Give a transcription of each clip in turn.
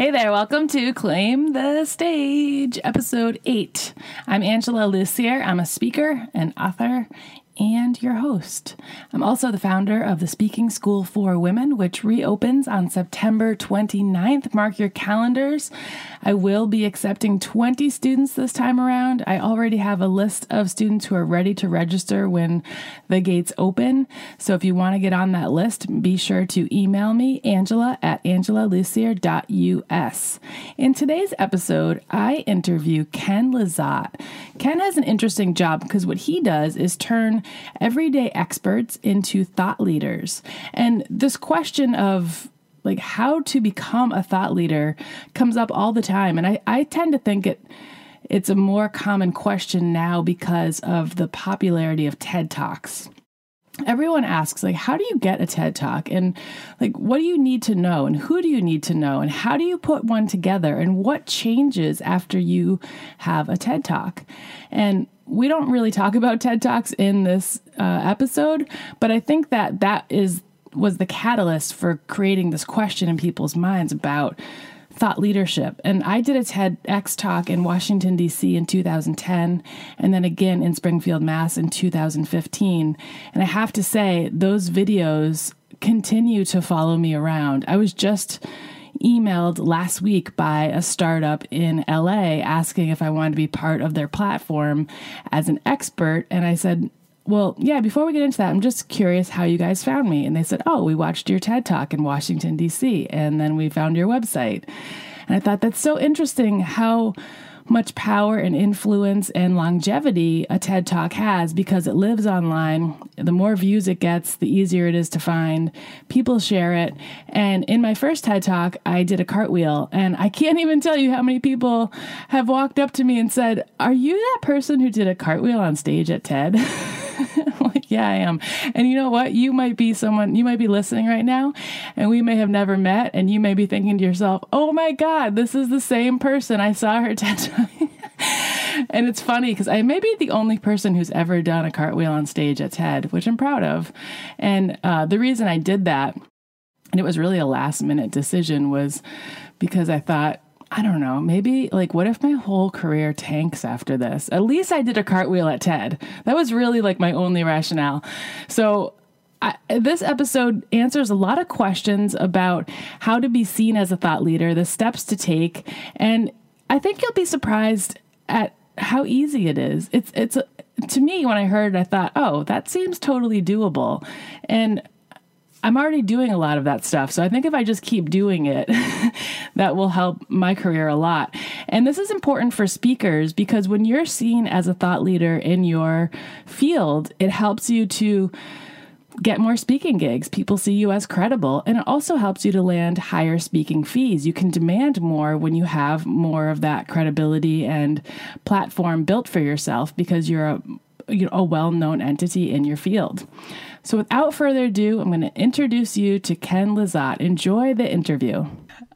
Hey there, welcome to Claim the Stage, episode 8. I'm Angela Lussier. I'm a speaker, an author, and your host. I'm also the founder of the Speaking School for Women, which reopens on September 29th. Mark your calendars. I will be accepting 20 students this time around. I already have a list of students who are ready to register when the gates open. So if you want to get on that list, be sure to email me, angela at angelalussier.us. In today's episode, I interview Ken Lizotte. Ken has an interesting job because what he does is turn everyday experts into thought leaders. And this question of like how to become a thought leader comes up all the time. And I, I tend to think it it's a more common question now because of the popularity of TED Talks. Everyone asks like how do you get a TED Talk and like what do you need to know and who do you need to know and how do you put one together and what changes after you have a TED Talk? And we don't really talk about TED Talks in this uh, episode, but I think that that is was the catalyst for creating this question in people's minds about thought leadership. And I did a TEDx talk in Washington, D.C. in 2010, and then again in Springfield, Mass. in 2015. And I have to say, those videos continue to follow me around. I was just emailed last week by a startup in LA asking if I wanted to be part of their platform as an expert. And I said, well, yeah, before we get into that, I'm just curious how you guys found me. And they said, oh, we watched your TED Talk in Washington, D.C., and then we found your website. And I thought that's so interesting how much power and influence and longevity a TED Talk has because it lives online. The more views it gets, the easier it is to find. People share it. And in my first TED Talk, I did a cartwheel, and I can't even tell you how many people have walked up to me and said, Are you that person who did a cartwheel on stage at TED? yeah, I am. And you know what? You might be someone, you might be listening right now, and we may have never met, and you may be thinking to yourself, oh my God, this is the same person. I saw her TED and it's funny because I may be the only person who's ever done a cartwheel on stage at TED, which I'm proud of. And uh, the reason I did that, and it was really a last minute decision, was because I thought, I don't know, maybe like what if my whole career tanks after this? At least I did a cartwheel at TED. That was really like my only rationale. So I, this episode answers a lot of questions about how to be seen as a thought leader, the steps to take, and I think you'll be surprised at how easy it is. It's it's to me when I heard, it, I thought, oh, that seems totally doable, and I'm already doing a lot of that stuff. So I think if I just keep doing it, that will help my career a lot. And this is important for speakers because when you're seen as a thought leader in your field, it helps you to get more speaking gigs. People see you as credible, and it also helps you to land higher speaking fees. You can demand more when you have more of that credibility and platform built for yourself because you're a you know, a well-known entity in your field. So without further ado, I'm going to introduce you to Ken Lizotte. Enjoy the interview.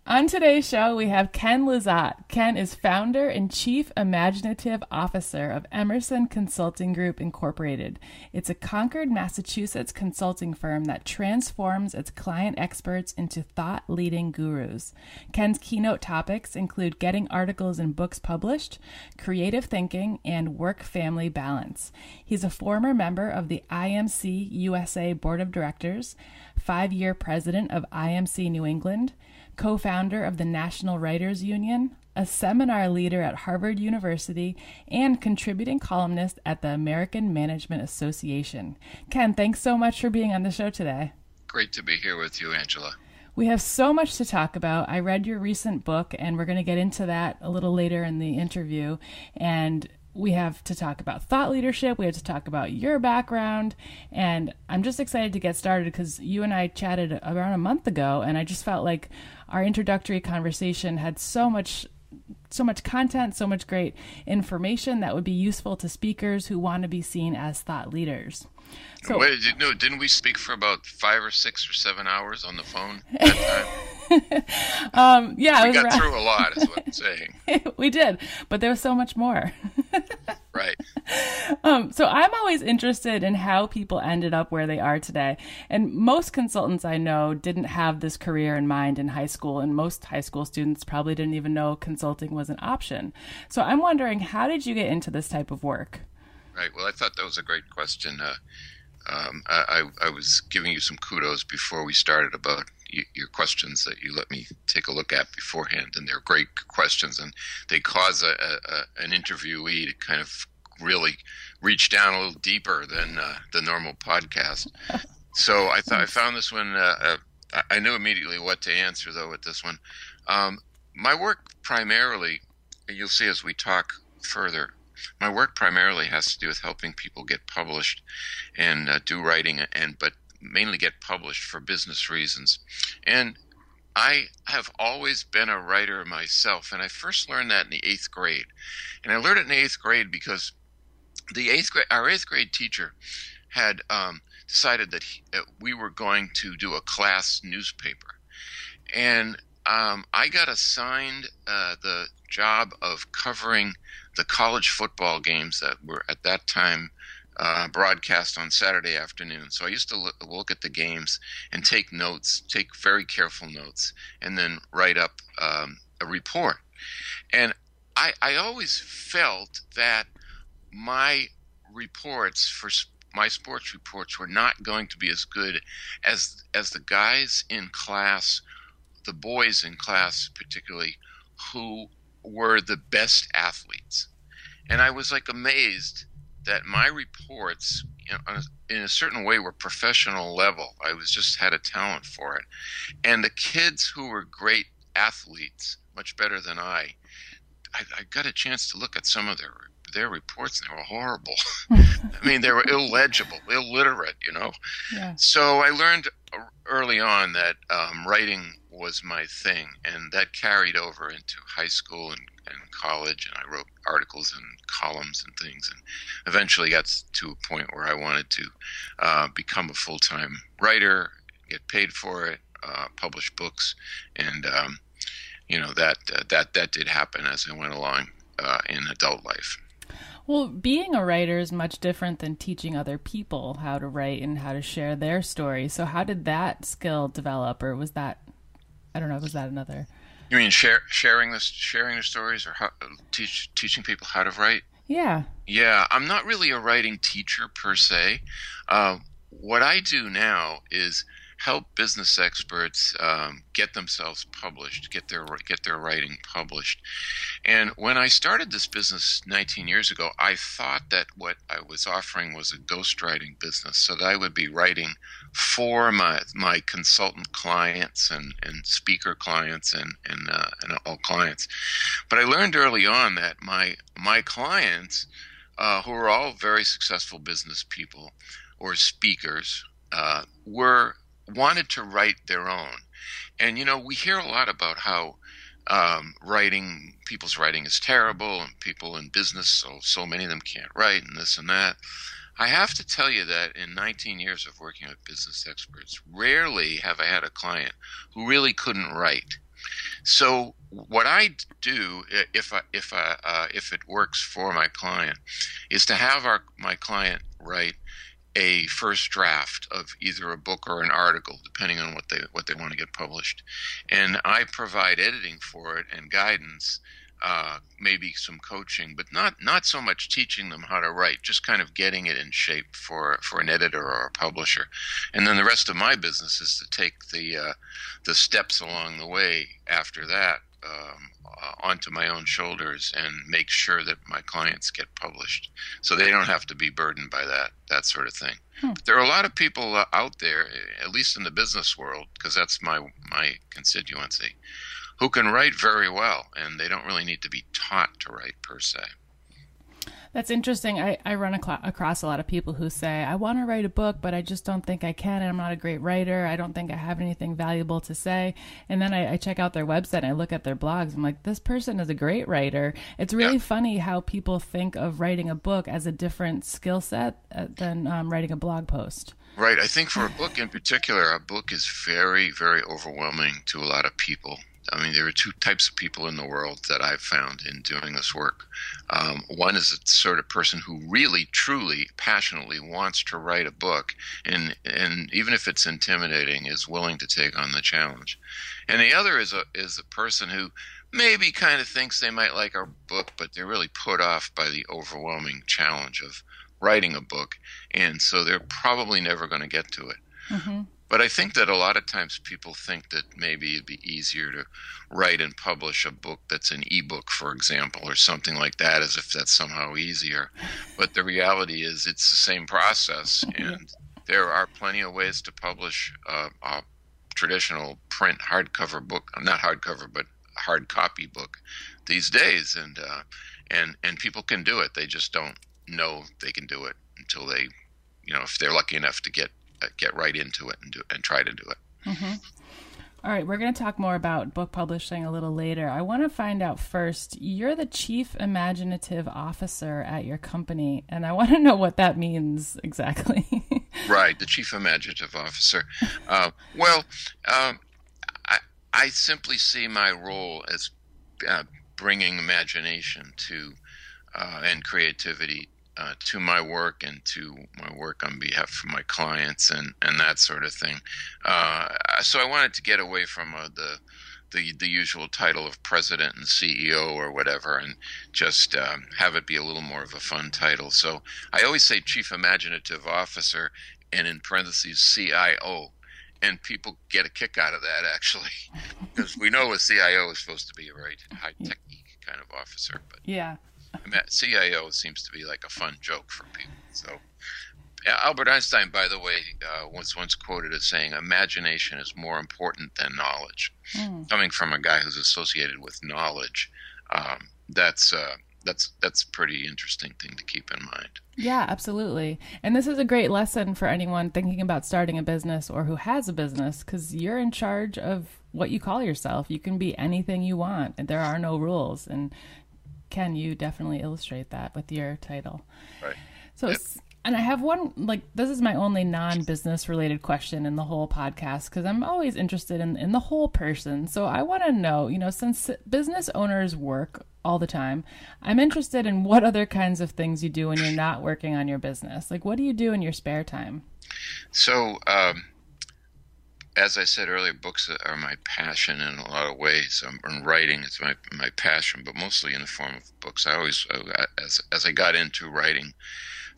On today's show, we have Ken Lizotte. Ken is founder and chief imaginative officer of Emerson Consulting Group Incorporated. It's a Concord, Massachusetts consulting firm that transforms its client experts into thought leading gurus. Ken's keynote topics include getting articles and books published, creative thinking, and work family balance. He's a former member of the IMC USA Board of Directors, five year president of IMC New England co founder of the National Writers Union, a seminar leader at Harvard University, and contributing columnist at the American Management Association. Ken, thanks so much for being on the show today. Great to be here with you, Angela. We have so much to talk about. I read your recent book, and we're going to get into that a little later in the interview. And we have to talk about thought leadership. We have to talk about your background. And I'm just excited to get started because you and I chatted around a month ago, and I just felt like our introductory conversation had so much so much content, so much great information that would be useful to speakers who want to be seen as thought leaders. So, Wait, did, no, didn't we speak for about five or six or seven hours on the phone um, yeah, we got around... through a lot, is what I'm saying. we did, but there was so much more. right. Um, so I'm always interested in how people ended up where they are today. And most consultants I know didn't have this career in mind in high school, and most high school students probably didn't even know consulting was an option. So I'm wondering, how did you get into this type of work? Right. Well, I thought that was a great question. Uh, um, I, I, was giving you some kudos before we started about your questions that you let me take a look at beforehand, and they're great questions, and they cause a, a, an interviewee to kind of really reach down a little deeper than uh, the normal podcast. So I thought I found this one. Uh, uh, I knew immediately what to answer though with this one. Um, my work primarily, you'll see as we talk further, my work primarily has to do with helping people get published and uh, do writing and but mainly get published for business reasons and I have always been a writer myself, and I first learned that in the eighth grade. And I learned it in the eighth grade because the eighth grade, our eighth grade teacher had um, decided that, he, that, we were going to do a class newspaper, and um, I got assigned uh, the job of covering the college football games that were at that time uh, broadcast on Saturday afternoon. So I used to look, look, at the games and take notes, take very careful notes, and then write up um, a report. And I, I always felt that my reports for my sports reports were not going to be as good as as the guys in class, the boys in class particularly, who were the best athletes. And I was like amazed that my reports, in a certain way, were professional level. I was just had a talent for it. And the kids who were great athletes, much better than I, I, I got a chance to look at some of their their reports and they were horrible. I mean, they were illegible, illiterate, you know. Yeah. So I learned early on that um, writing was my thing, and that carried over into high school and, and college. And I wrote articles and columns and things, and eventually got to a point where I wanted to uh, become a full time writer, get paid for it, uh, publish books, and um, you know that uh, that that did happen as I went along uh, in adult life. Well, being a writer is much different than teaching other people how to write and how to share their story. So, how did that skill develop, or was that, I don't know, was that another? You mean share, sharing this, sharing the stories, or how, teach, teaching people how to write? Yeah. Yeah, I'm not really a writing teacher per se. Uh, what I do now is help business experts um, get themselves published, get their get their writing published. And when I started this business 19 years ago, I thought that what I was offering was a ghostwriting business, so that I would be writing for my my consultant clients and, and speaker clients and and, uh, and all clients. But I learned early on that my my clients, uh, who are all very successful business people or speakers, uh, were wanted to write their own. And you know, we hear a lot about how um, writing, people's writing is terrible, and people in business, so so many of them can't write, and this and that. I have to tell you that in 19 years of working with business experts, rarely have I had a client who really couldn't write. So what I do, if I, if I, uh, if it works for my client, is to have our my client write a first draft of either a book or an article, depending on what they what they want to get published, and I provide editing for it and guidance, uh, maybe some coaching, but not not so much teaching them how to write, just kind of getting it in shape for for an editor or a publisher, and then the rest of my business is to take the uh, the steps along the way after that um, uh, onto my own shoulders and make sure that my clients get published, so they don't have to be burdened by that that sort of thing. Hmm. There are a lot of people uh, out there, at least in the business world, because that's my my constituency, who can write very well, and they don't really need to be taught to write per se. That's interesting. I, I run ac- across a lot of people who say, I want to write a book, but I just don't think I can. And I'm not a great writer. I don't think I have anything valuable to say. And then I, I check out their website and I look at their blogs. I'm like, this person is a great writer. It's really yeah. funny how people think of writing a book as a different skill set uh, than um, writing a blog post. Right. I think for a book in particular, a book is very, very overwhelming to a lot of people I mean, there are two types of people in the world that I've found in doing this work. Um, one is a sort of person who really, truly, passionately wants to write a book, and and even if it's intimidating, is willing to take on the challenge. And the other is a is a person who maybe kind of thinks they might like our book, but they're really put off by the overwhelming challenge of writing a book, and so they're probably never going to get to it. Mm-hmm. But I think that a lot of times people think that maybe it'd be easier to write and publish a book that's an ebook, for example, or something like that, as if that's somehow easier. But the reality is, it's the same process, and there are plenty of ways to publish uh, a traditional print hardcover book, not hardcover, but hard copy book these days, and uh, and and people can do it. They just don't know they can do it until they, you know, if they're lucky enough to get get right into it and do and try to do it. Mm-hmm. All right, we're going to talk more about book publishing a little later. I want to find out first. You're the chief imaginative officer at your company, and I want to know what that means exactly. right, the chief imaginative officer. Uh, well, um, I, I simply see my role as uh, bringing imagination to uh, and creativity uh, to my work and to my work on behalf of my clients and, and that sort of thing. Uh, so I wanted to get away from uh, the, the the usual title of president and CEO or whatever, and just um, have it be a little more of a fun title. So I always say chief imaginative officer, and in parentheses CIO. And people get a kick out of that actually, because we know a CIO is supposed to be a very high tech kind of officer. But yeah, CIO seems to be like a fun joke for people. So, Albert Einstein, by the way, uh, was once quoted as saying, "Imagination is more important than knowledge." Mm. Coming from a guy who's associated with knowledge, um, that's uh, that's that's a pretty interesting thing to keep in mind. Yeah, absolutely. And this is a great lesson for anyone thinking about starting a business or who has a business because you're in charge of what you call yourself. You can be anything you want, and there are no rules. And Ken, you definitely illustrate that with your title. Right. So, yep. and I have one like this is my only non-business related question in the whole podcast because I'm always interested in in the whole person. So I want to know, you know, since business owners work all the time, I'm interested in what other kinds of things you do when you're not working on your business. Like, what do you do in your spare time? So. um as I said earlier, books are my passion in a lot of ways. I'm writing; it's my my passion, but mostly in the form of books. I always, uh, as as I got into writing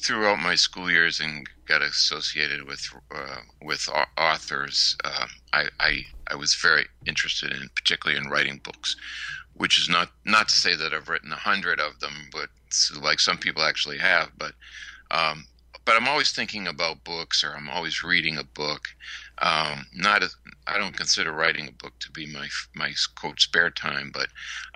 throughout my school years and got associated with uh, with authors, uh, I, I I was very interested in, particularly in writing books, which is not not to say that I've written a hundred of them, but like some people actually have, but. Um, but I'm always thinking about books, or I'm always reading a book. Um, not I don't consider writing a book to be my my quote spare time, but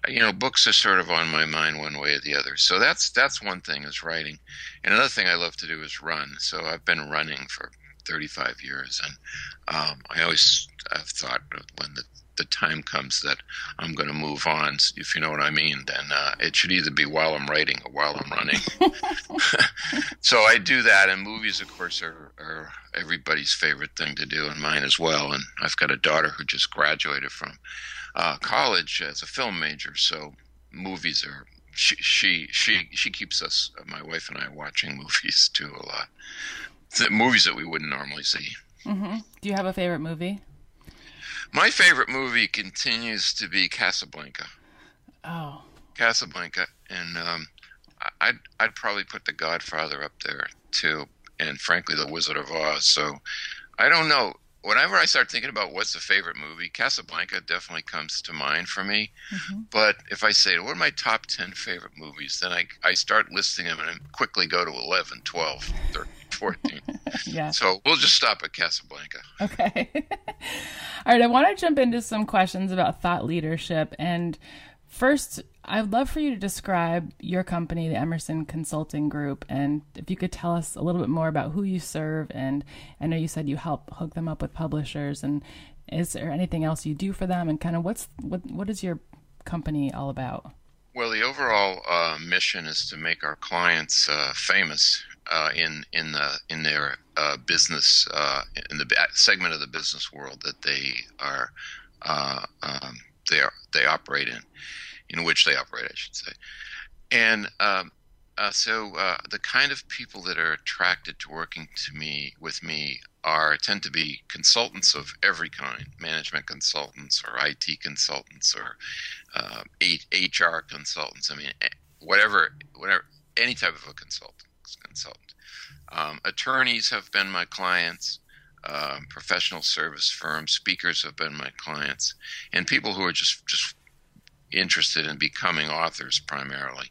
you know, books are sort of on my mind one way or the other. So that's that's one thing is writing, and another thing I love to do is run. So I've been running for 35 years, and um, I always have thought when the the time comes that I'm going to move on, if you know what I mean, then uh, it should either be while I'm writing or while I'm running. so I do that, and movies, of course, are, are, everybody's favorite thing to do, and mine as well. And I've got a daughter who just graduated from uh, college as a film major, so movies are. She, she she she keeps us, my wife and I, watching movies too a lot. The movies that we wouldn't normally see. Mm-hmm. Do you have a favorite movie? My favorite movie continues to be Casablanca. Oh. Casablanca, and um, I'd I'd probably put The Godfather up there too, and frankly, The Wizard of Oz. So I don't know. Whenever I start thinking about what's a favorite movie, Casablanca definitely comes to mind for me. Mm-hmm. But if I say, what are my top 10 favorite movies, then I, I start listing them and I quickly go to 11, 12, 13. 14. yeah. So we'll just stop at Casablanca. Okay. All right. I want to jump into some questions about thought leadership. And first, I'd love for you to describe your company, the Emerson Consulting Group, and if you could tell us a little bit more about who you serve. And I know you said you help hook them up with publishers. And is there anything else you do for them? And kind of what's what what is your company all about? Well, the overall uh, mission is to make our clients uh, famous uh, in in the in their uh, business uh, in the segment of the business world that they are uh, um, they are, they operate in, in which they operate, I should say. And um, uh, so uh, the kind of people that are attracted to working to me with me are tend to be consultants of every kind, management consultants or IT consultants or uh, HR consultants. I mean, whatever, whatever, any type of a consultant. Consultant. Um, attorneys have been my clients. Um, professional service firms, speakers have been my clients, and people who are just just interested in becoming authors primarily.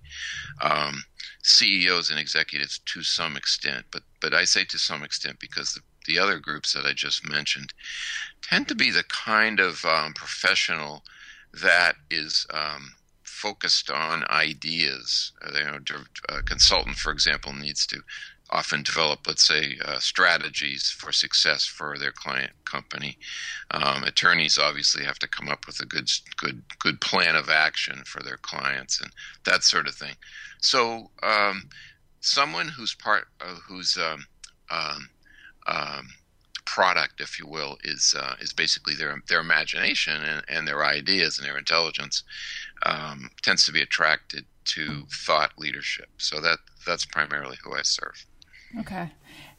Um, CEOs and executives to some extent, but but I say to some extent because the, the other groups that I just mentioned tend to be the kind of um, professional that is um, focused on ideas. Uh, you know, a consultant, for example, needs to often develop, let's say, uh, strategies for success for their client company. Um, attorneys obviously have to come up with a good, good, good plan of action for their clients and that sort of thing. So, um, someone who's part, uh, who's um, um, um product, if you will, is uh, is basically their their imagination and, and their ideas and their intelligence um, tends to be attracted to thought leadership. So that that's primarily who I serve. Okay.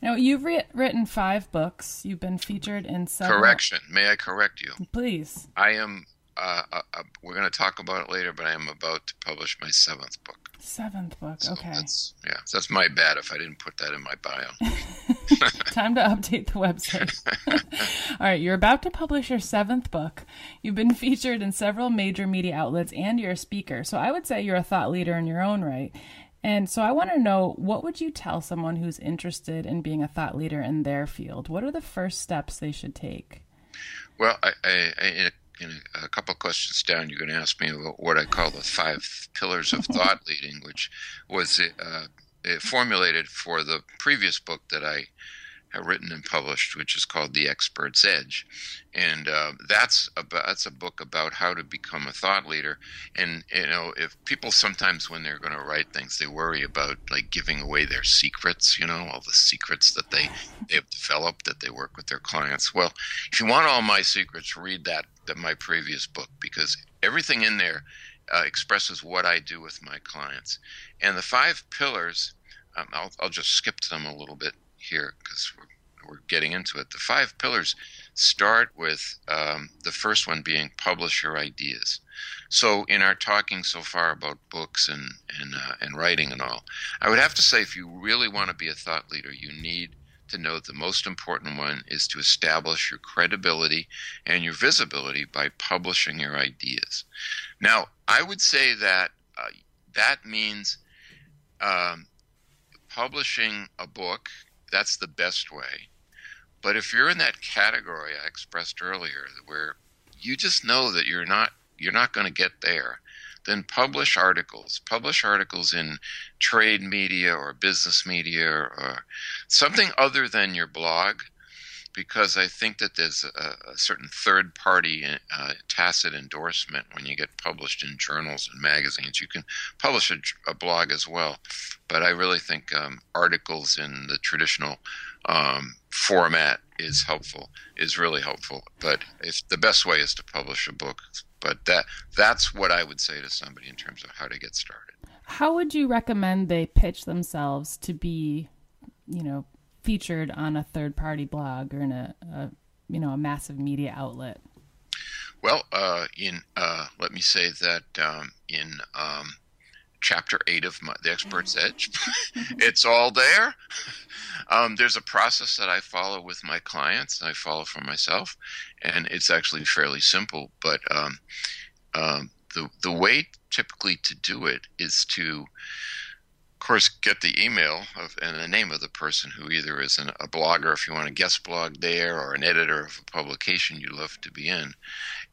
Now you've re- written five books. You've been featured in several. Correction. May I correct you? Please. I am. Uh, uh, uh we're going to talk about it later, but I am about to publish my seventh book. Seventh book. So okay. That's, yeah, that's my bad if I didn't put that in my bio. Time to update the website. All right, you're about to publish your seventh book. You've been featured in several major media outlets, and you're a speaker. So I would say you're a thought leader in your own right. And so I want to know what would you tell someone who's interested in being a thought leader in their field? What are the first steps they should take? Well, I, I, in, a, in a couple questions down, you're going to ask me about what I call the five pillars of thought leading, which was uh, formulated for the previous book that I written and published, which is called The Expert's Edge, and uh, that's about that's a book about how to become a thought leader. And you know, if people sometimes when they're going to write things, they worry about like giving away their secrets. You know, all the secrets that they they've developed that they work with their clients. Well, if you want all my secrets, read that that my previous book because everything in there uh, expresses what I do with my clients. And the five pillars, um, I'll, I'll just skip to them a little bit here because we're, we're getting into it. The five pillars start with um, the first one being publish your ideas. So, in our talking so far about books and and uh, and writing and all, I would have to say if you really want to be a thought leader, you need to know the most important one is to establish your credibility and your visibility by publishing your ideas. Now, I would say that uh, that means um, publishing a book that's the best way. But if you're in that category I expressed earlier, where you just know that you're not you're not going to get there, then publish articles. Publish articles in trade media or business media or something other than your blog because I think that there's a, a certain third party uh, tacit endorsement when you get published in journals and magazines. You can publish a, a blog as well, but I really think um, articles in the traditional um, format is helpful, is really helpful. But if the best way is to publish a book. But that that's what I would say to somebody in terms of how to get started. How would you recommend they pitch themselves to be, you know, featured on a third party blog or in a, a you know a massive media outlet? Well, uh, in uh, let me say that um, in um, chapter eight of my, the Expert's Edge, it's all there. Um, there's a process that I follow with my clients. I follow for myself, and it's actually fairly simple. But um, um, the the way typically to do it is to course, get the email of, and the name of the person who either is an, a blogger, if you want a guest blog there, or an editor of a publication you love to be in,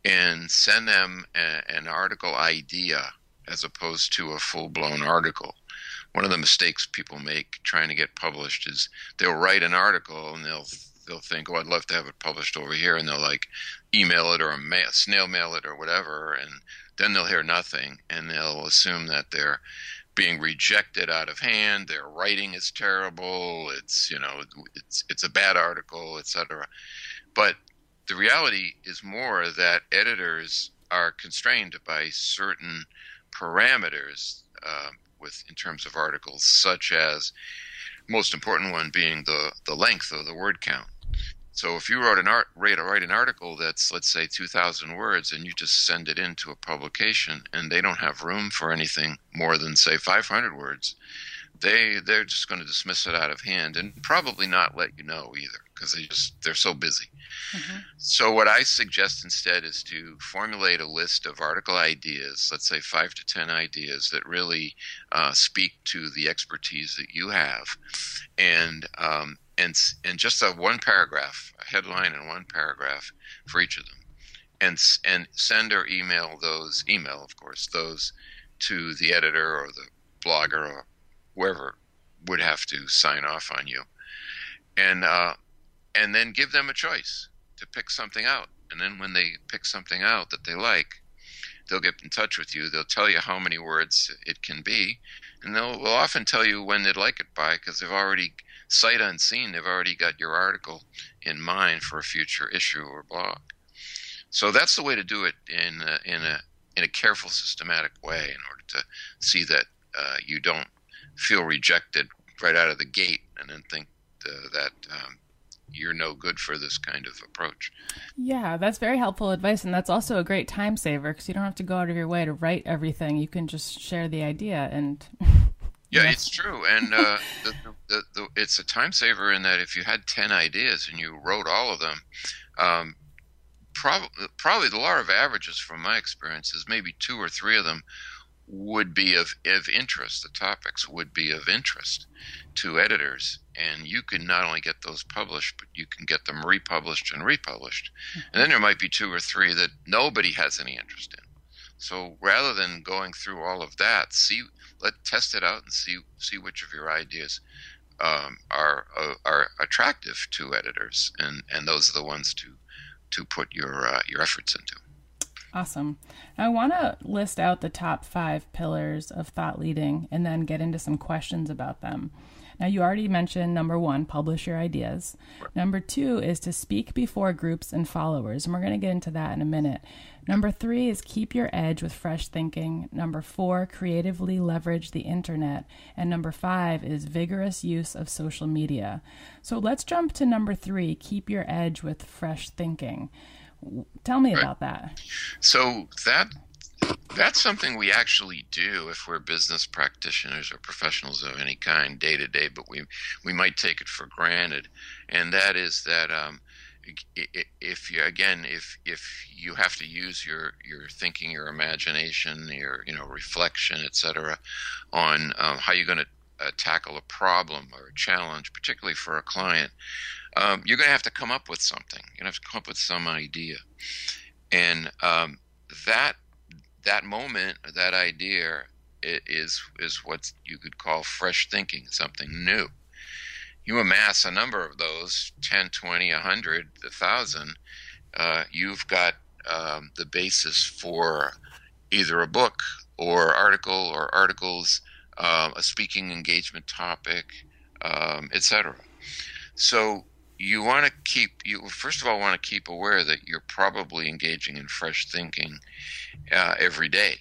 and send them a, an article idea as opposed to a full blown article. One of the mistakes people make trying to get published is they'll write an article and they'll they'll think, "Oh, I'd love to have it published over here," and they'll like email it or snail mail it or whatever, and then they'll hear nothing, and they'll assume that they're being rejected out of hand. Their writing is terrible. It's you know it's it's a bad article, etc. But the reality is more that editors are constrained by certain parameters uh, with in terms of articles, such as most important one being the the length of the word count. So if you wrote an art, write, write an article that's let's say 2,000 words, and you just send it into a publication, and they don't have room for anything more than say 500 words, they they're just going to dismiss it out of hand and probably not let you know either because they just they're so busy. Mm-hmm. So what I suggest instead is to formulate a list of article ideas, let's say five to ten ideas that really uh, speak to the expertise that you have, and um, and and just a one paragraph, a headline and one paragraph for each of them, and and send or email those email of course those to the editor or the blogger or whoever would have to sign off on you, and uh, and then give them a choice to pick something out. And then when they pick something out that they like, they'll get in touch with you. They'll tell you how many words it can be, and they'll will often tell you when they'd like it by because they've already sight unseen they've already got your article in mind for a future issue or blog. So that's the way to do it in a, in a in a careful, systematic way in order to see that uh, you don't feel rejected right out of the gate and then think uh, that um, you're no good for this kind of approach. Yeah, that's very helpful advice. And that's also a great time saver because you don't have to go out of your way to write everything. You can just share the idea and. yeah, yes. it's true. And uh, the, the, the, it's a time saver in that if you had 10 ideas and you wrote all of them, um, prob- probably the law of averages, from my experience, is maybe two or three of them would be of, of interest. The topics would be of interest to editors, and you can not only get those published, but you can get them republished and republished. Mm-hmm. And then there might be two or three that nobody has any interest in. So rather than going through all of that, see let test it out and see see which of your ideas um, are uh, are attractive to editors, and and those are the ones to to put your uh, your efforts into. Awesome. I want to list out the top five pillars of thought leading and then get into some questions about them. Now, you already mentioned number one, publish your ideas. Number two is to speak before groups and followers, and we're going to get into that in a minute. Number three is keep your edge with fresh thinking. Number four, creatively leverage the internet. And number five is vigorous use of social media. So let's jump to number three keep your edge with fresh thinking. Tell me right. about that. So that that's something we actually do if we're business practitioners or professionals of any kind day to day, but we we might take it for granted, and that is that um, if you again if if you have to use your your thinking, your imagination, your you know reflection, etc., on um, how you're going to uh, tackle a problem or a challenge, particularly for a client, um, you're going to have to come up with something. You're going to have to come up with some idea, and um, that that moment, that idea, is is what you could call fresh thinking, something new. You amass a number of those 10, 20, 100, 1,000, uh, you've got um, the basis for either a book or article or articles, uh, a speaking engagement topic, um, etc. So you want to keep you first of all want to keep aware that you're probably engaging in fresh thinking uh, every day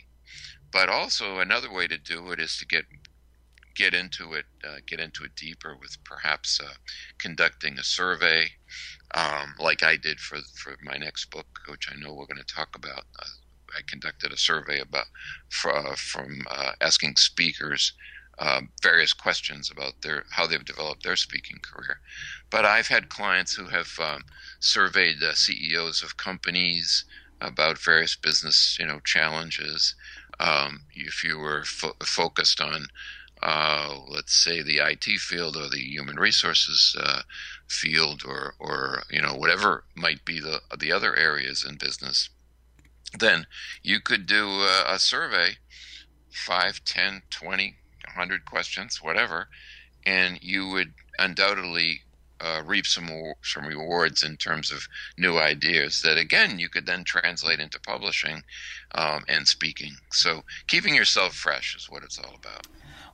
but also another way to do it is to get get into it uh, get into it deeper with perhaps uh, conducting a survey um, like I did for for my next book which I know we're going to talk about uh, I conducted a survey about uh, from uh, asking speakers um, various questions about their how they've developed their speaking career. But I've had clients who have um, surveyed CEOs of companies about various business you know challenges. Um, if you were fo- focused on uh, let's say the IT field or the human resources uh, field or or you know whatever might be the the other areas in business, then you could do a, a survey, 5, 10, 20 100 questions, whatever, and you would undoubtedly uh, reap some some rewards in terms of new ideas that again you could then translate into publishing um, and speaking. So keeping yourself fresh is what it's all about.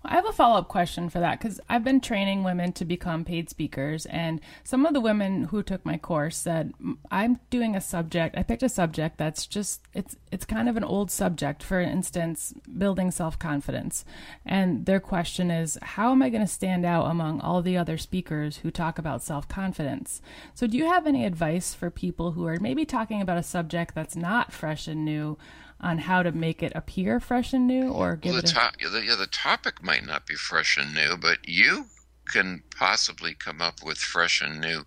I have a follow up question for that because I've been training women to become paid speakers, and some of the women who took my course said I'm doing a subject. I picked a subject that's just it's it's kind of an old subject. For instance, building self confidence, and their question is, how am I going to stand out among all the other speakers who talk about self confidence? So, do you have any advice for people who are maybe talking about a subject that's not fresh and new? On how to make it appear fresh and new, or give well, the it. A... the, yeah, the topic might not be fresh and new, but you can possibly come up with fresh and new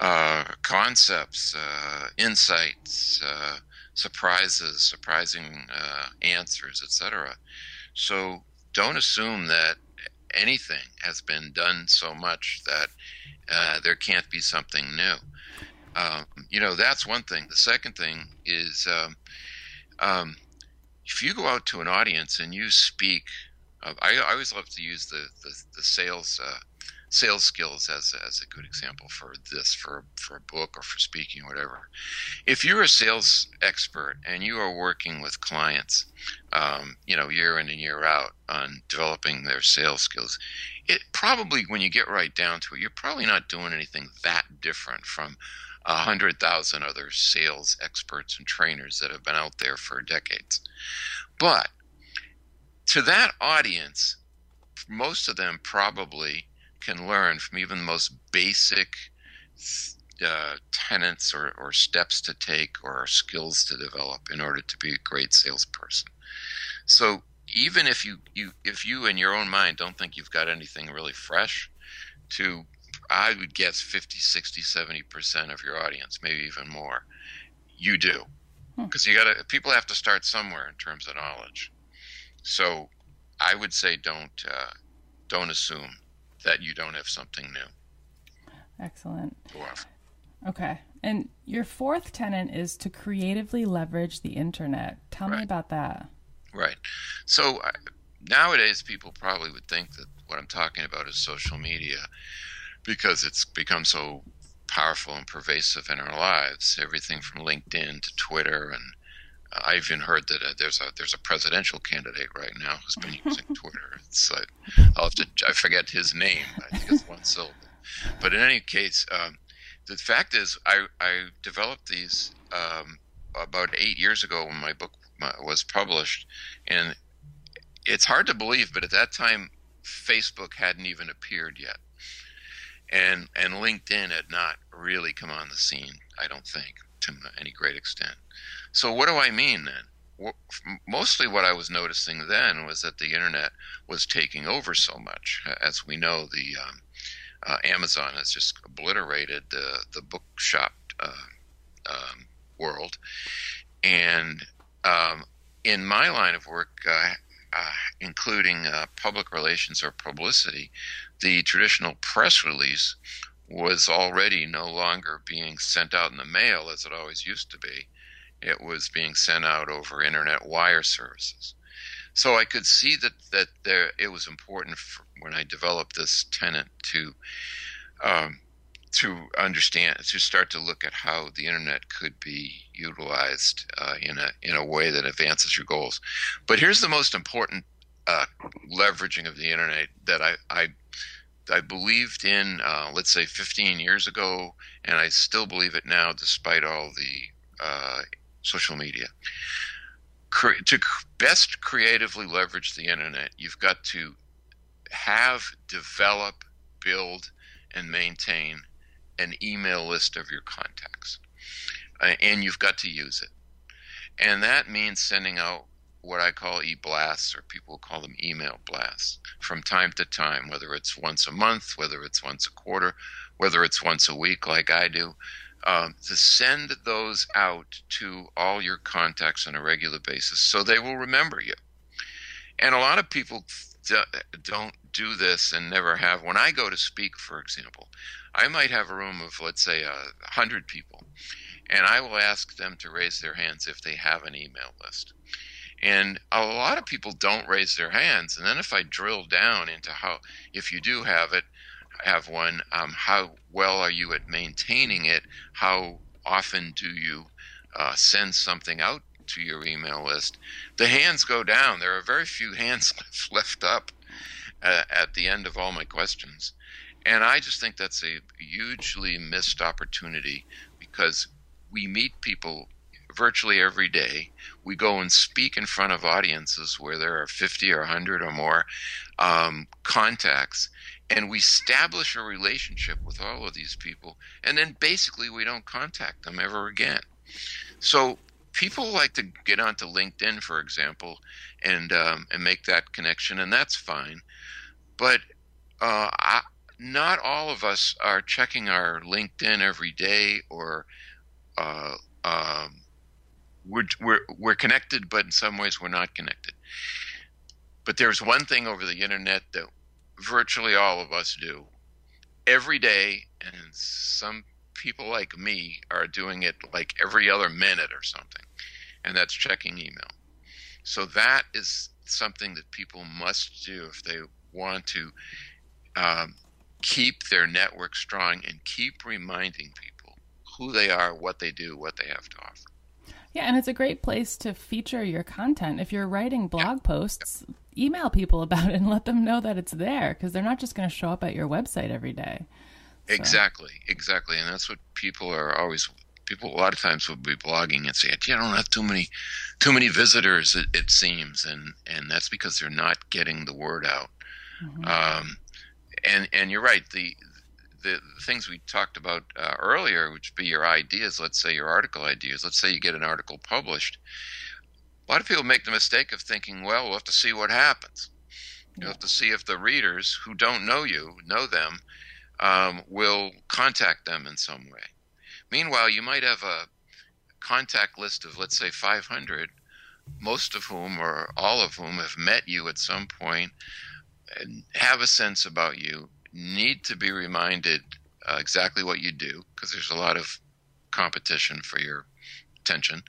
uh, concepts, uh, insights, uh, surprises, surprising uh, answers, etc. So don't assume that anything has been done so much that uh, there can't be something new. Um, you know, that's one thing. The second thing is um, um, if you go out to an audience and you speak, I, I, always love to use the the, the sales uh, sales skills as as a good example for this for for a book or for speaking or whatever. If you're a sales expert and you are working with clients, um, you know year in and year out on developing their sales skills, it probably when you get right down to it, you're probably not doing anything that different from a hundred thousand other sales experts and trainers that have been out there for decades. But to that audience, most of them probably can learn from even the most basic uh, tenets or, or steps to take or skills to develop in order to be a great salesperson. So even if you, you if you in your own mind don't think you've got anything really fresh to I would guess 50, 60, 70% of your audience, maybe even more, you do. Because hmm. you got to, people have to start somewhere in terms of knowledge. So I would say don't, uh, don't assume that you don't have something new. Excellent. Okay. And your fourth tenant is to creatively leverage the internet. Tell right. me about that. Right. So uh, nowadays, people probably would think that what I'm talking about is social media because it's become so powerful and pervasive in our lives. Everything from LinkedIn to Twitter, and uh, I've even heard that uh, there's a there's a presidential candidate right now who's been using Twitter. It's like I'll have to I forget his name. I think it's one syllable. But in any case, um, the fact is, I I developed these um, about eight years ago when my book uh, was published, and it's hard to believe, but at that time, Facebook hadn't even appeared yet and and LinkedIn had not really come on the scene. I don't think to any great extent. So what do I mean then? Mostly what I was noticing then was that the internet was taking over so much. As we know, the um, uh, Amazon has just obliterated the the bookshop uh, um, world, and um, in my line of work, uh, uh, including uh, public relations or publicity, the traditional press release was already no longer being sent out in the mail as it always used to be. It was being sent out over internet wire services. So I could see that that there it was important for, when I developed this tenant to um, to understand to start to look at how the internet could be utilized uh, in a in a way that advances your goals. But here's the most important uh, leveraging of the internet that I I, I believed in uh, let's say 15 years ago, and I still believe it now, despite all the uh, social media. Cre- to best creatively leverage the internet, you've got to have, develop, build, and maintain an email list of your contacts. Uh, and you've got to use it. And that means sending out what I call e blasts, or people call them email blasts, from time to time, whether it's once a month, whether it's once a quarter, whether it's once a week, like I do, um, to send those out to all your contacts on a regular basis so they will remember you. And a lot of people don't do this and never have. When I go to speak, for example, I might have a room of, let's say, a hundred people, and I will ask them to raise their hands if they have an email list. And a lot of people don't raise their hands. And then if I drill down into how, if you do have it, have one, um, how well are you at maintaining it? How often do you uh, send something out to your email list? The hands go down. There are very few hands left up. uh, at the end of all my questions. And I just think that's a hugely missed opportunity because we meet people virtually every day. We go and speak in front of audiences where there are 50 or 100 or more um, contacts, and we establish a relationship with all of these people, and then basically we don't contact them ever again. So people like to get onto LinkedIn, for example, and um, and make that connection, and that's fine. But uh, I, not all of us are checking our LinkedIn every day, or uh, um, we're, we're we're connected, but in some ways we're not connected. But there's one thing over the internet that virtually all of us do every day, and some people like me are doing it like every other minute or something, and that's checking email. So that is something that people must do if they want to um, keep their network strong and keep reminding people who they are, what they do, what they have to offer. Yeah, and it's a great place to feature your content. If you're writing blog yeah. posts, email people about it and let them know that it's there because they're not just going to show up at your website every day. So. Exactly, exactly, and that's what people are always. People a lot of times will be blogging and say, "I don't have too many, too many visitors." It, it seems, and and that's because they're not getting the word out. Mm-hmm. Um, and and you're right. The the, the things we talked about uh, earlier, which be your ideas. Let's say your article ideas. Let's say you get an article published. A lot of people make the mistake of thinking, "Well, we'll have to see what happens." You'll have to see if the readers who don't know you know them um, will contact them in some way. Meanwhile, you might have a contact list of, let's say, 500, most of whom or all of whom have met you at some point and have a sense about you, need to be reminded uh, exactly what you do because there's a lot of competition for your attention.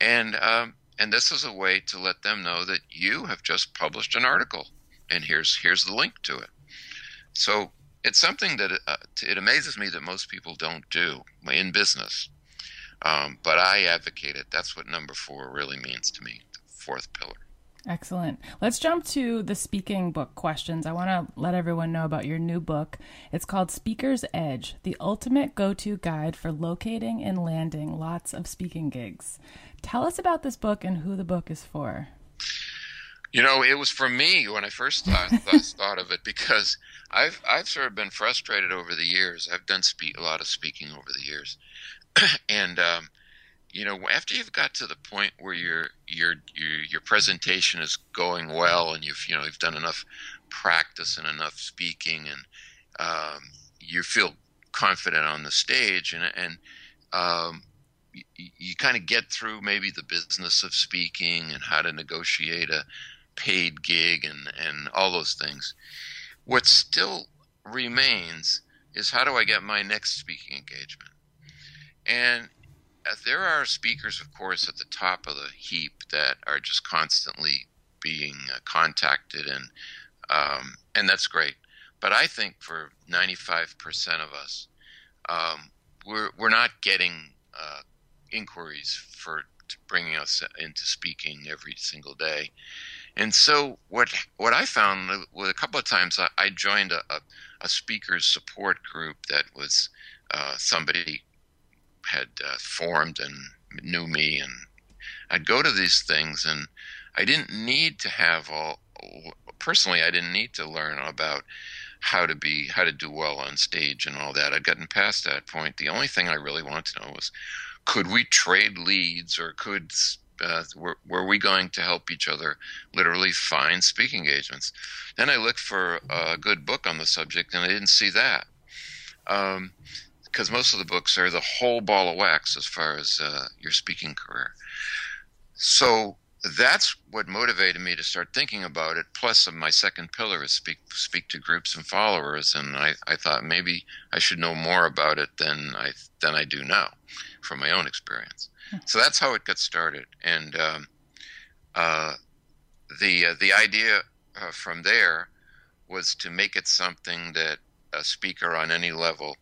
And, um, and this is a way to let them know that you have just published an article and here's here's the link to it. So it's something that uh, it amazes me that most people don't do in business. Um, but I advocate it. That's what number four really means to me, the fourth pillar. Excellent. Let's jump to the speaking book questions. I want to let everyone know about your new book. It's called Speaker's Edge The Ultimate Go To Guide for Locating and Landing Lots of Speaking Gigs. Tell us about this book and who the book is for. You know, it was for me when I first thought, thought of it because I've I've sort of been frustrated over the years. I've done speak a lot of speaking over the years, and um, you know, after you've got to the point where your your your your presentation is going well, and you've you know you've done enough practice and enough speaking, and um, you feel confident on the stage, and and um, you, you kind of get through maybe the business of speaking and how to negotiate a paid gig and and all those things what still remains is how do I get my next speaking engagement? And there are speakers, of course, at the top of the heap that are just constantly being uh, contacted, and um, and that's great. But I think for 95% of us, um, we're we're not getting uh, inquiries for bringing us into speaking every single day, and so what what I found was a couple of times I, I joined a, a, a, speakers support group that was uh, somebody had uh, formed and knew me, and I'd go to these things, and I didn't need to have all. Personally, I didn't need to learn about how to be how to do well on stage and all that. I'd gotten past that point. The only thing I really wanted to know was could we trade leads or could uh, were, were we going to help each other literally find speaking engagements? Then I looked for a good book on the subject, and I didn't see that. Because most of the books are the whole ball of wax as far as uh, your speaking career. So that's what motivated me to start thinking about it. Plus, my second pillar is speak speak to groups and followers, and I, I thought maybe I should know more about it than I than I do now, from my own experience. So that's how it got started, and um, uh, the uh, the idea uh, from there was to make it something that a speaker on any level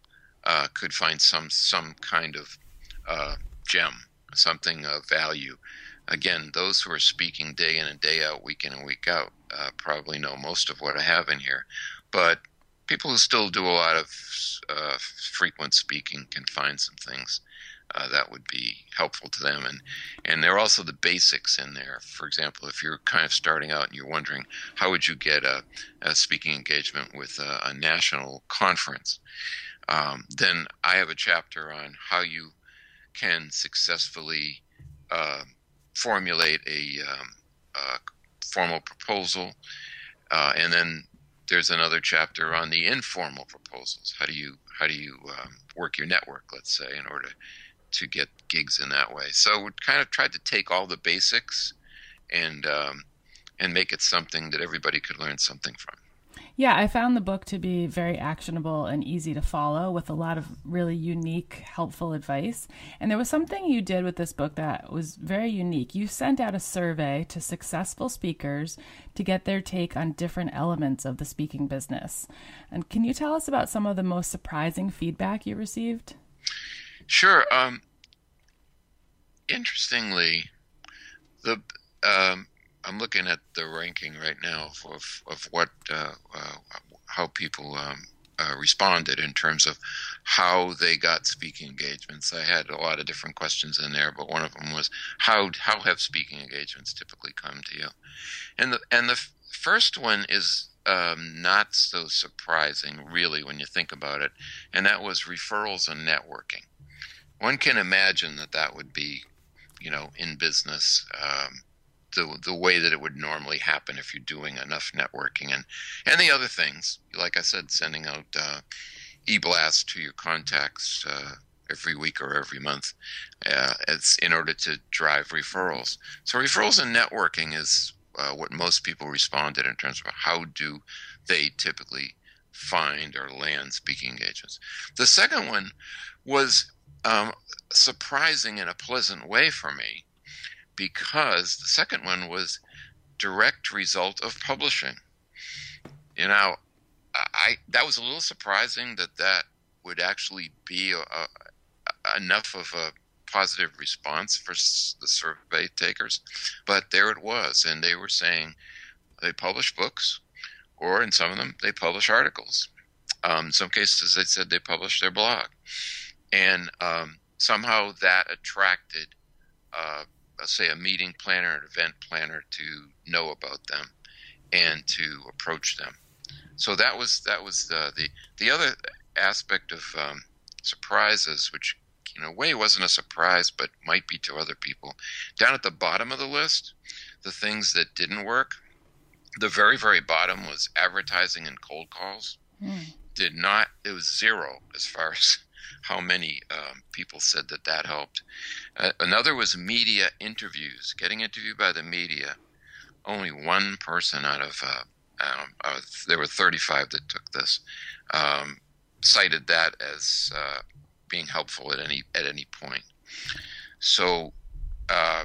uh, could find some some kind of uh, gem, something of value. Again, those who are speaking day in and day out, week in and week out, uh, probably know most of what I have in here, but people who still do a lot of uh, frequent speaking can find some things uh, that would be helpful to them. And and there are also the basics in there. For example, if you're kind of starting out and you're wondering how would you get a, a speaking engagement with a, a national conference, um, then I have a chapter on how you can successfully uh, formulate a, um, a, formal proposal, uh, and then there's another chapter on the informal proposals. How do you how do you um, work your network, let's say, in order to get gigs in that way. So we kind of tried to take all the basics and um, and make it something that everybody could learn something from. Yeah, I found the book to be very actionable and easy to follow with a lot of really unique, helpful advice. And there was something you did with this book that was very unique. You sent out a survey to successful speakers to get their take on different elements of the speaking business. And can you tell us about some of the most surprising feedback you received? Sure. Um, interestingly, the um, I'm looking at the ranking right now of of what uh, uh, how people um, uh, responded in terms of how they got speaking engagements. I had a lot of different questions in there, but one of them was how how have speaking engagements typically come to you? And the and the first one is um, not so surprising, really, when you think about it, and that was referrals and networking one can imagine that that would be, you know, in business, um, the the way that it would normally happen if you're doing enough networking and and the other things, like I said, sending out uh, e-blasts to your contacts uh, every week or every month. Uh, it's in order to drive referrals. So referrals and networking is uh, what most people responded in terms of how do they typically find or land speaking engagements. The second one was um, surprising in a pleasant way for me because the second one was direct result of publishing. You know, I that was a little surprising that that would actually be a, a, enough of a positive response for the survey takers, but there it was, and they were saying they publish books, or in some of them they publish articles. Um, in some cases, they said they publish their blog and um, somehow that attracted, uh, let's say, a meeting planner, an event planner to know about them and to approach them. So that was that was the the, the other aspect of um, surprises, which in a way wasn't a surprise, but might be to other people. Down at the bottom of the list, the things that didn't work. The very very bottom was advertising and cold calls. Mm. Did not. It was zero as far as how many um, people said that that helped. Uh, another was media interviews, getting interviewed by the media. Only one person out of uh, um, uh, there were 35 that took this um, cited that as uh, being helpful at any at any point. So uh,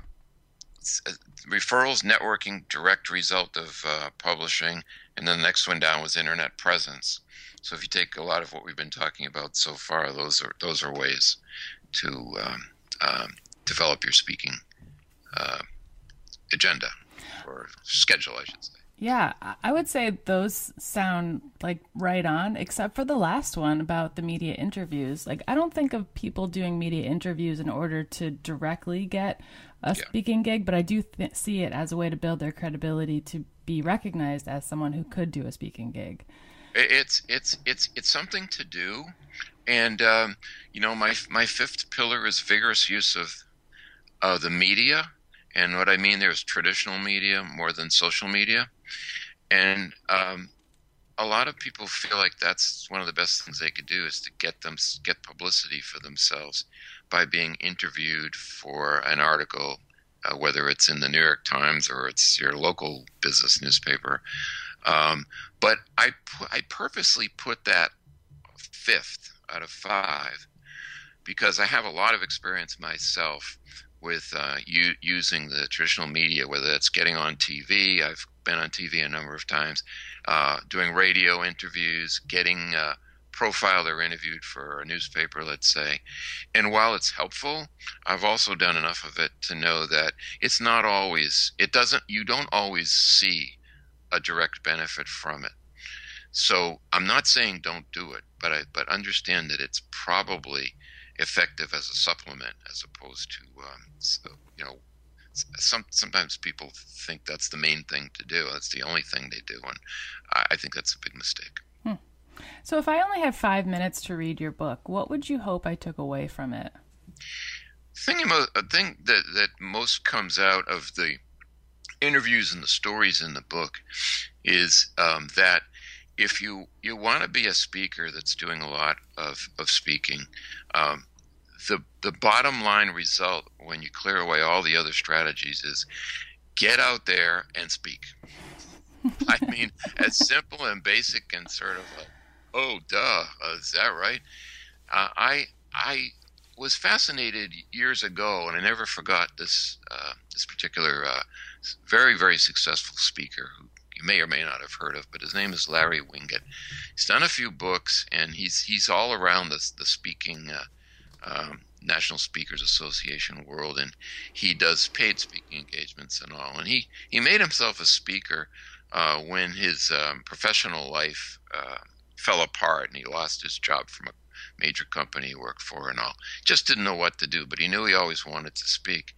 uh, referrals, networking, direct result of publishing, and then the next one down was internet presence. So if you take a lot of what we've been talking about so far, those are those are ways to um, um, develop your speaking uh, agenda or schedule, I should say. Yeah, I would say those sound like right on, except for the last one about the media interviews. Like, I don't think of people doing media interviews in order to directly get a yeah. speaking gig, but I do th- see it as a way to build their credibility to be recognized as someone who could do a speaking gig. It's it's it's it's something to do, and um, you know my my fifth pillar is vigorous use of uh, the media, and what I mean there is traditional media more than social media, and um, a lot of people feel like that's one of the best things they could do is to get them get publicity for themselves by being interviewed for an article, uh, whether it's in the New York Times or it's your local business newspaper. Um, but I I purposely put that fifth out of five because I have a lot of experience myself with uh, u- using the traditional media, whether that's getting on TV. I've been on TV a number of times, uh, doing radio interviews, getting uh, profiled or interviewed for a newspaper, let's say. And while it's helpful, I've also done enough of it to know that it's not always, it doesn't, you don't always see a direct benefit from it. So I'm not saying don't do it, but I but understand that it's probably effective as a supplement as opposed to um, so, you know some sometimes people think that's the main thing to do. That's the only thing they do, and I, I think that's a big mistake. Hmm. So, if I only have five minutes to read your book, what would you hope I took away from it? Thing, a thing that that most comes out of the interviews and the stories in the book is um, that if you you want to be a speaker that's doing a lot of of speaking, um, the the bottom line result when you clear away all the other strategies is get out there and speak. I mean, as simple and basic and sort of oh duh, uh, is that right? Uh, I I was fascinated years ago, and I never forgot this uh, this particular uh, very very successful speaker who you may or may not have heard of, but his name is Larry Winget. He's done a few books, and he's he's all around the the speaking uh, um, National Speakers Association world, and he does paid speaking engagements and all. And he he made himself a speaker uh, when his um, professional life uh, fell apart, and he lost his job from a major company he worked for and all. Just didn't know what to do, but he knew he always wanted to speak.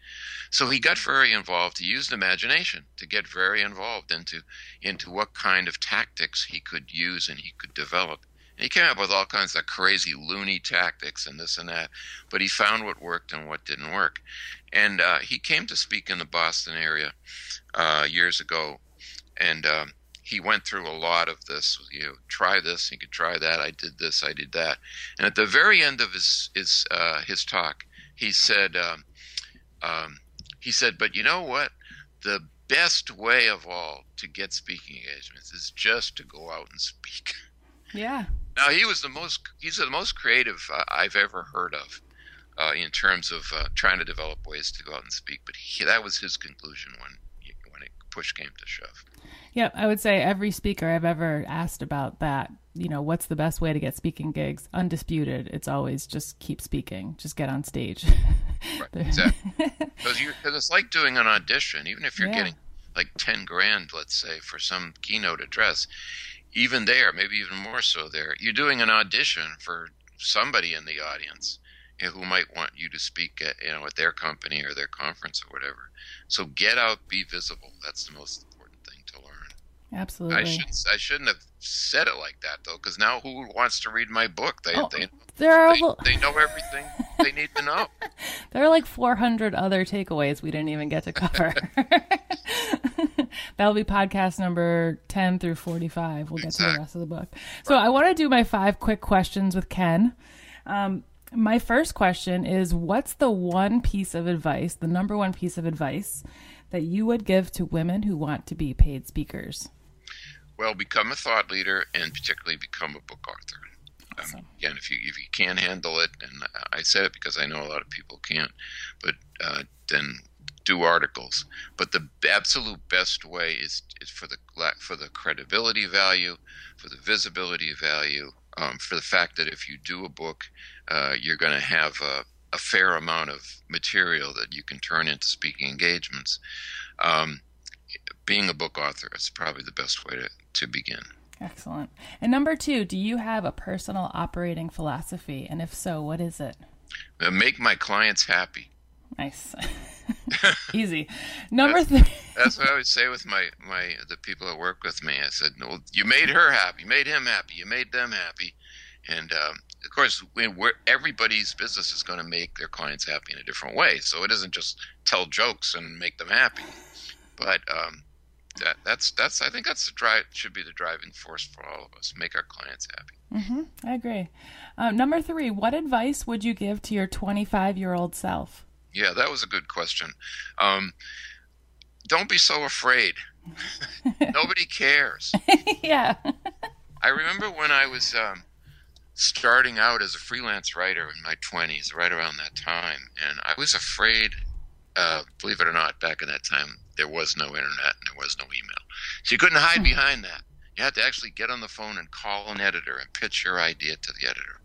So he got very involved. He used imagination to get very involved into into what kind of tactics he could use and he could develop. And he came up with all kinds of crazy, loony tactics and this and that, but he found what worked and what didn't work. And uh, he came to speak in the Boston area uh, years ago, and um, he went through a lot of this. You know, try this, you could try that. I did this, I did that. And at the very end of his his uh, his talk, he said, um, um, he said, but you know what? The best way of all to get speaking engagements is just to go out and speak. Yeah. Now he was the most he's the most creative uh, I've ever heard of uh, in terms of uh, trying to develop ways to go out and speak. But he, that was his conclusion when when it push came to shove. Yep, I would say every speaker I've ever asked about that, you know, what's the best way to get speaking gigs? Undisputed, it's always just keep speaking, just get on stage. right, exactly. Because it's like doing an audition, even if you're yeah. getting like ten grand, let's say, for some keynote address even there, maybe even more so there, you're doing an audition for somebody in the audience eh, who might want you to speak at you know at their company or their conference or whatever. So get out, be visible. That's the most important thing to learn. Absolutely. I shouldn't I shouldn't have said it like that though, because now who wants to read my book? They oh, they there are they, they know everything they need to know. There are like 400 other takeaways we didn't even get to cover. That'll be podcast number 10 through 45. We'll get exactly. to the rest of the book. So I want to do my five quick questions with Ken. Um, my first question is What's the one piece of advice, the number one piece of advice, that you would give to women who want to be paid speakers? Well, become a thought leader and particularly become a book author. Um, awesome. Um, again, if you if you can't handle it, and I said it because I know a lot of people can't, but uh, then do articles. But the absolute best way is, is for the for the credibility value, for the visibility value, um, for the fact that if you do a book, uh, you're going to have a, a, fair amount of material that you can turn into speaking engagements. Um, being a book author is probably the best way to, to begin. Excellent. And number two, do you have a personal operating philosophy? And if so, what is it? Uh, make my clients happy. Nice. Easy. Number that's, three. that's what I would say with my, my the people that work with me. I said, "No, you made her happy. You made him happy. You made them happy." And um, of course, when everybody's business is going to make their clients happy in a different way. So it isn't just tell jokes and make them happy, but um, that, that's that's I think that's the drive should be the driving force for all of us. Make our clients happy. Mm-hmm, I agree. Uh, number three, what advice would you give to your 25 year old self? Yeah, that was a good question. Um, don't be so afraid. Nobody cares. yeah. I remember when I was um, starting out as a freelance writer in my 20s, right around that time, and I was afraid, uh, believe it or not, back in that time, there was no internet and there was no email. So you couldn't hide hmm. behind that. You had to actually get on the phone and call an editor and pitch your idea to the editor.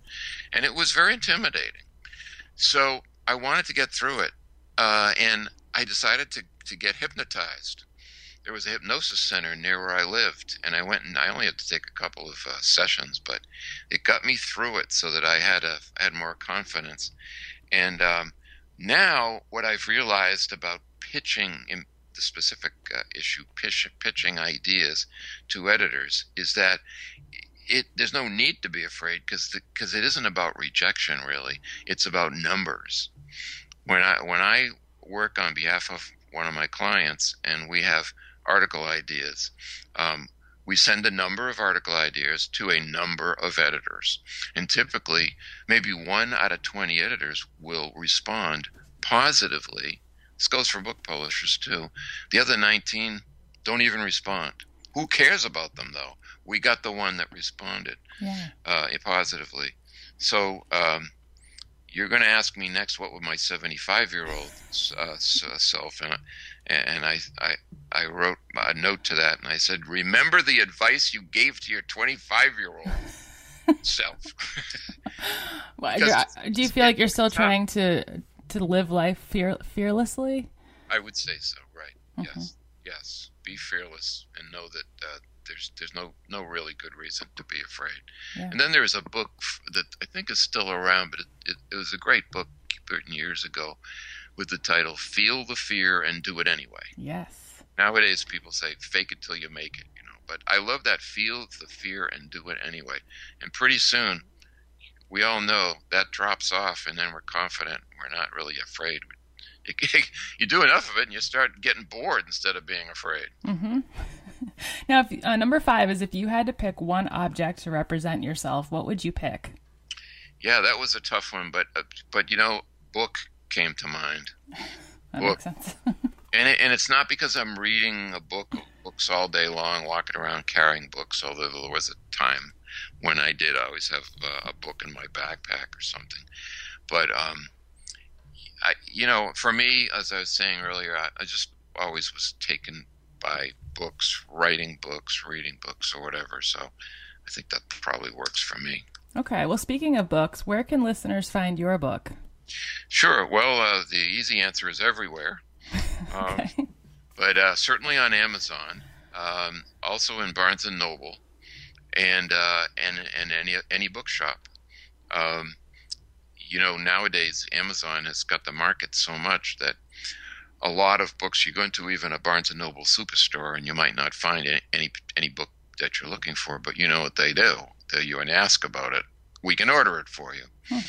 And it was very intimidating. So I wanted to get through it, uh, and I decided to, to get hypnotized. there was a hypnosis center near where I lived, and I went and I only had to take a couple of uh, sessions, but it got me through it so that I had a had more confidence. And um, now, what I've realized about pitching in the specific uh, issue, pitch, pitching ideas to editors, is that it there's no need to be afraid because because it isn't about rejection really. It's about numbers. When I when I work on behalf of one of my clients and we have article ideas. Um, we send a number of article ideas to a number of editors. And typically, maybe one out of 20 editors will respond positively. This goes for book publishers too. The other 19 don't even respond. Who cares about them though? We got the one that responded yeah. uh, positively. So um, you're going to ask me next what would my 75 year old uh, self and and I, I I wrote a note to that and I said remember the advice you gave to your 25 year old self well, do you feel like you're still trying to to live life fear, fearlessly I would say so right mm-hmm. yes yes be fearless and know that uh, there's there's no no really good reason to be afraid. Yeah. And then there's a book that I think is still around, but it, it, it was a great book written years ago with the title "Feel the Fear and Do It Anyway." Yes. Nowadays, people say "Fake it till you make it," you know. But I love that "Feel the fear and do it anyway." And pretty soon, we all know that drops off, and then we're confident. We're not really afraid. You do enough of it, and you start getting bored instead of being afraid. Mm-hmm. now, if, uh, number five is if you had to pick one object to represent yourself, what would you pick? Yeah, that was a tough one, but uh, but you know, book came to mind. that book. makes sense. and it, and it's not because I'm reading a book books all day long, walking around carrying books. Although there was a time when I did, I always have uh, a book in my backpack or something. But um, I, you know, for me, as I was saying earlier, I, I just always was taken by books, writing books, reading books, or whatever. So I think that probably works for me. Okay. Well, speaking of books, where can listeners find your book? Sure. Well, uh, the easy answer is everywhere. okay. Um, but uh, certainly on Amazon, um, also in Barnes and Noble, and uh, and and any any bookshop. Um, you know, nowadays Amazon has got the market so much that a lot of books. You go into even a Barnes and Noble superstore, and you might not find any any, any book that you're looking for, but you know what they do. They you and ask about it. We can order it for you. Hmm.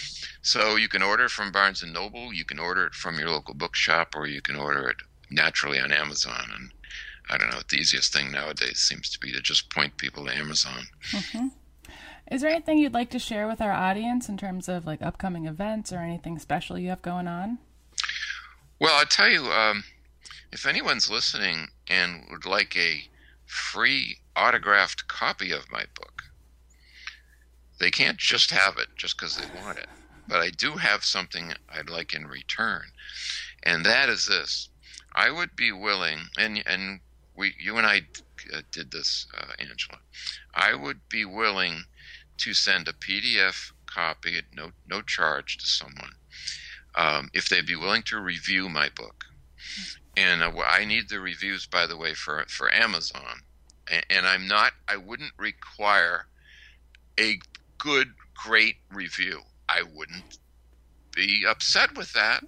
So you can order from Barnes and Noble. You can order it from your local bookshop, or you can order it naturally on Amazon. And I don't know. The easiest thing nowadays seems to be to just point people to Amazon. Mm-hmm. Is there anything you'd like to share with our audience in terms of like upcoming events or anything special you have going on? Well, I'll tell you, um, if anyone's listening and would like a free autographed copy of my book, they can't just have it just because they want it. But I do have something I'd like in return, and that is this: I would be willing, and and we, you and I uh, did this, uh, Angela. I would be willing to send a PDF copy at no no charge to someone um, if they'd be willing to review my book. And uh, I need the reviews, by the way, for for Amazon. And, and I'm not. I wouldn't require a good, great review. I wouldn't be upset with that.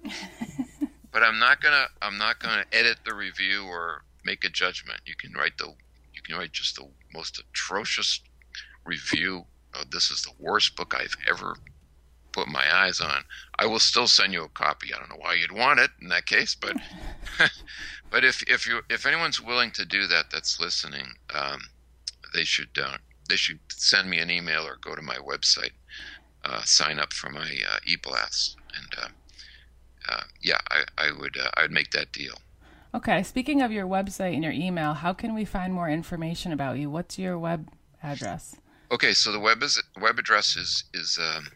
but I'm not gonna. I'm not gonna edit the review or make a judgment. You can write the. You can write just the most atrocious review. Oh, this is the worst book I've ever put my eyes on. I will still send you a copy. I don't know why you'd want it in that case, but but if if you if anyone's willing to do that, that's listening, um, they should uh, they should send me an email or go to my website, uh, sign up for my uh, e-blast, and uh, uh, yeah, I, I would uh, I'd make that deal. Okay. Speaking of your website and your email, how can we find more information about you? What's your web address? Okay, so the web is web address is is um,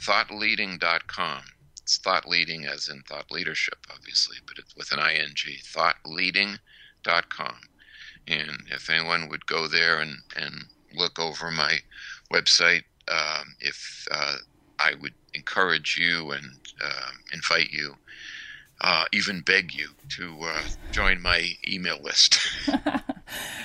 thoughtleading.com. It's thought leading as in thought leadership, obviously, but it's with an ing. Thoughtleading.com. And if anyone would go there and, and look over my website, um, if uh, I would encourage you and uh, invite you uh, even beg you to uh, join my email list.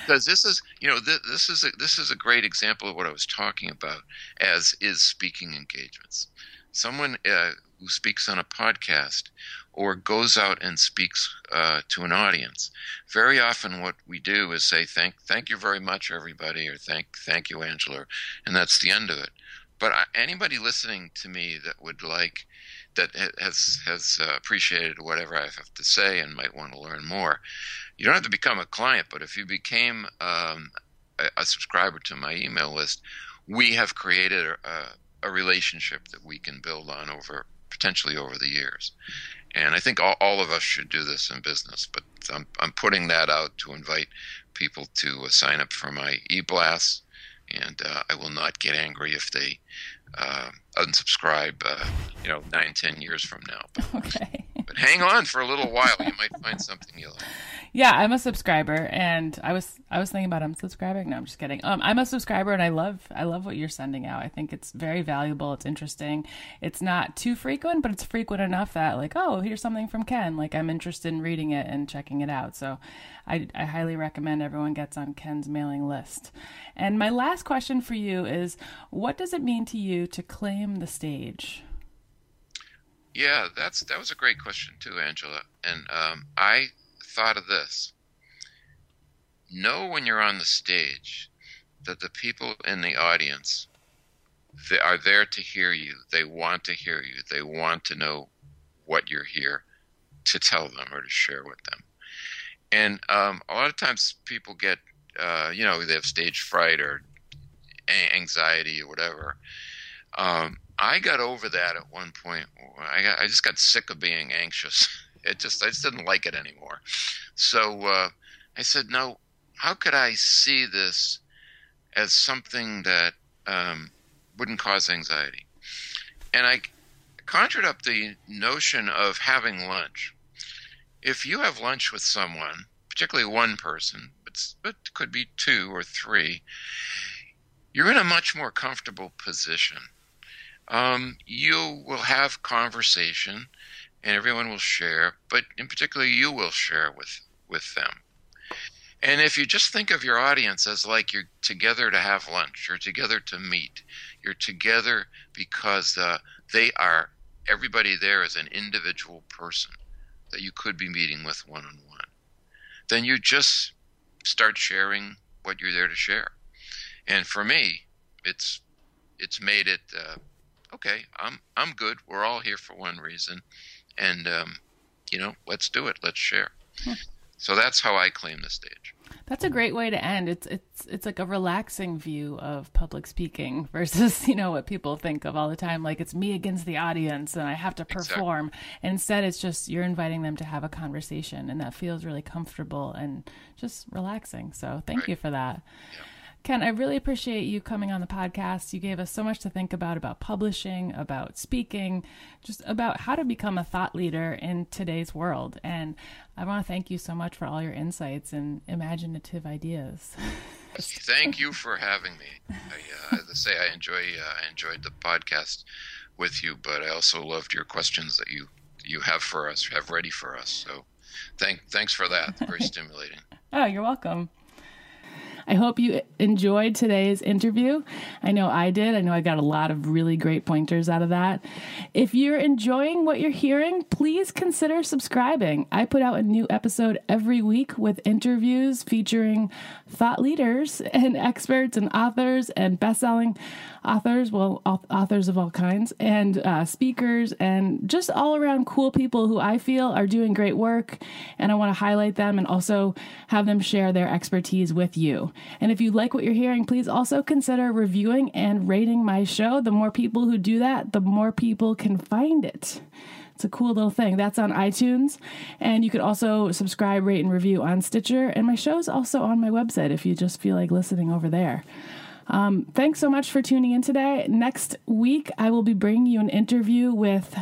because this is you know th- this is a, this is a great example of what I was talking about as is speaking engagements. Someone uh, who speaks on a podcast or goes out and speaks uh, to an audience. Very often, what we do is say thank thank you very much, everybody, or thank thank you, Angela, and that's the end of it. But I, anybody listening to me that would like that has has uh, appreciated whatever I have to say and might want to learn more, you don't have to become a client, but if you became um, a, a, subscriber to my email list, we have created a, a, relationship that we can build on over potentially over the years. And I think all, all of us should do this in business, but I'm, I'm putting that out to invite people to uh, sign up for my e-blast, and uh, I will not get angry if they uh, unsubscribe, uh, you know, nine, ten years from now. Okay. But hang on for a little while; you might find something you like. Yeah, I'm a subscriber, and I was I was thinking about I'm subscribing. No, I'm just kidding. Um, I'm a subscriber, and I love I love what you're sending out. I think it's very valuable. It's interesting. It's not too frequent, but it's frequent enough that like, oh, here's something from Ken. Like I'm interested in reading it and checking it out. So, I I highly recommend everyone gets on Ken's mailing list. And my last question for you is, what does it mean to you to claim the stage? Yeah, that's that was a great question too, Angela. And um, I thought of this. Know when you're on the stage that the people in the audience they are there to hear you. They want to hear you. They want to know what you're here to tell them or to share with them. And um, a lot of times people get, uh, you know, they have stage fright or anxiety or whatever. Um, I got over that at one point. I, got, I just got sick of being anxious. It just I just didn't like it anymore. So uh, I said, no. How could I see this as something that um, wouldn't cause anxiety? And I conjured up the notion of having lunch. If you have lunch with someone, particularly one person, but, but could be two or three, you're in a much more comfortable position. Um, you will have conversation and everyone will share, but in particular, you will share with, with them. And if you just think of your audience as like you're together to have lunch, you're together to meet, you're together because uh, they are, everybody there is an individual person that you could be meeting with one on one, then you just start sharing what you're there to share. And for me, it's it's made it uh, okay. I'm I'm good. We're all here for one reason, and um, you know, let's do it. Let's share. So that's how I claim the stage. That's a great way to end. It's it's it's like a relaxing view of public speaking versus you know what people think of all the time, like it's me against the audience and I have to perform. Exactly. And instead, it's just you're inviting them to have a conversation, and that feels really comfortable and just relaxing. So thank right. you for that. Yeah. Ken, I really appreciate you coming on the podcast. You gave us so much to think about about publishing, about speaking, just about how to become a thought leader in today's world. And I want to thank you so much for all your insights and imaginative ideas. thank you for having me. I, uh, as I say, I enjoy uh, I enjoyed the podcast with you, but I also loved your questions that you you have for us, have ready for us. So, thank thanks for that. Very stimulating. oh, you're welcome. I hope you enjoyed today's interview. I know I did. I know I got a lot of really great pointers out of that. If you're enjoying what you're hearing, please consider subscribing. I put out a new episode every week with interviews featuring thought leaders and experts and authors and best-selling authors, well, authors of all kinds, and uh, speakers, and just all around cool people who I feel are doing great work. And I want to highlight them and also have them share their expertise with you. And if you like what you're hearing, please also consider reviewing and rating my show. The more people who do that, the more people can find it. It's a cool little thing. That's on iTunes. And you could also subscribe, rate, and review on Stitcher. And my show's also on my website if you just feel like listening over there. Um, thanks so much for tuning in today. Next week, I will be bringing you an interview with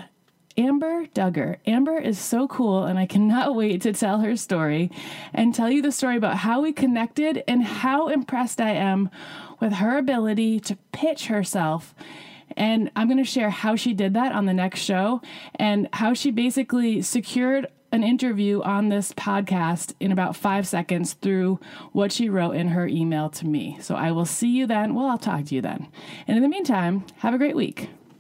Amber Duggar. Amber is so cool, and I cannot wait to tell her story and tell you the story about how we connected and how impressed I am with her ability to pitch herself And I'm going to share how she did that on the next show and how she basically secured an interview on this podcast in about five seconds through what she wrote in her email to me. So I will see you then. Well, I'll talk to you then. And in the meantime, have a great week.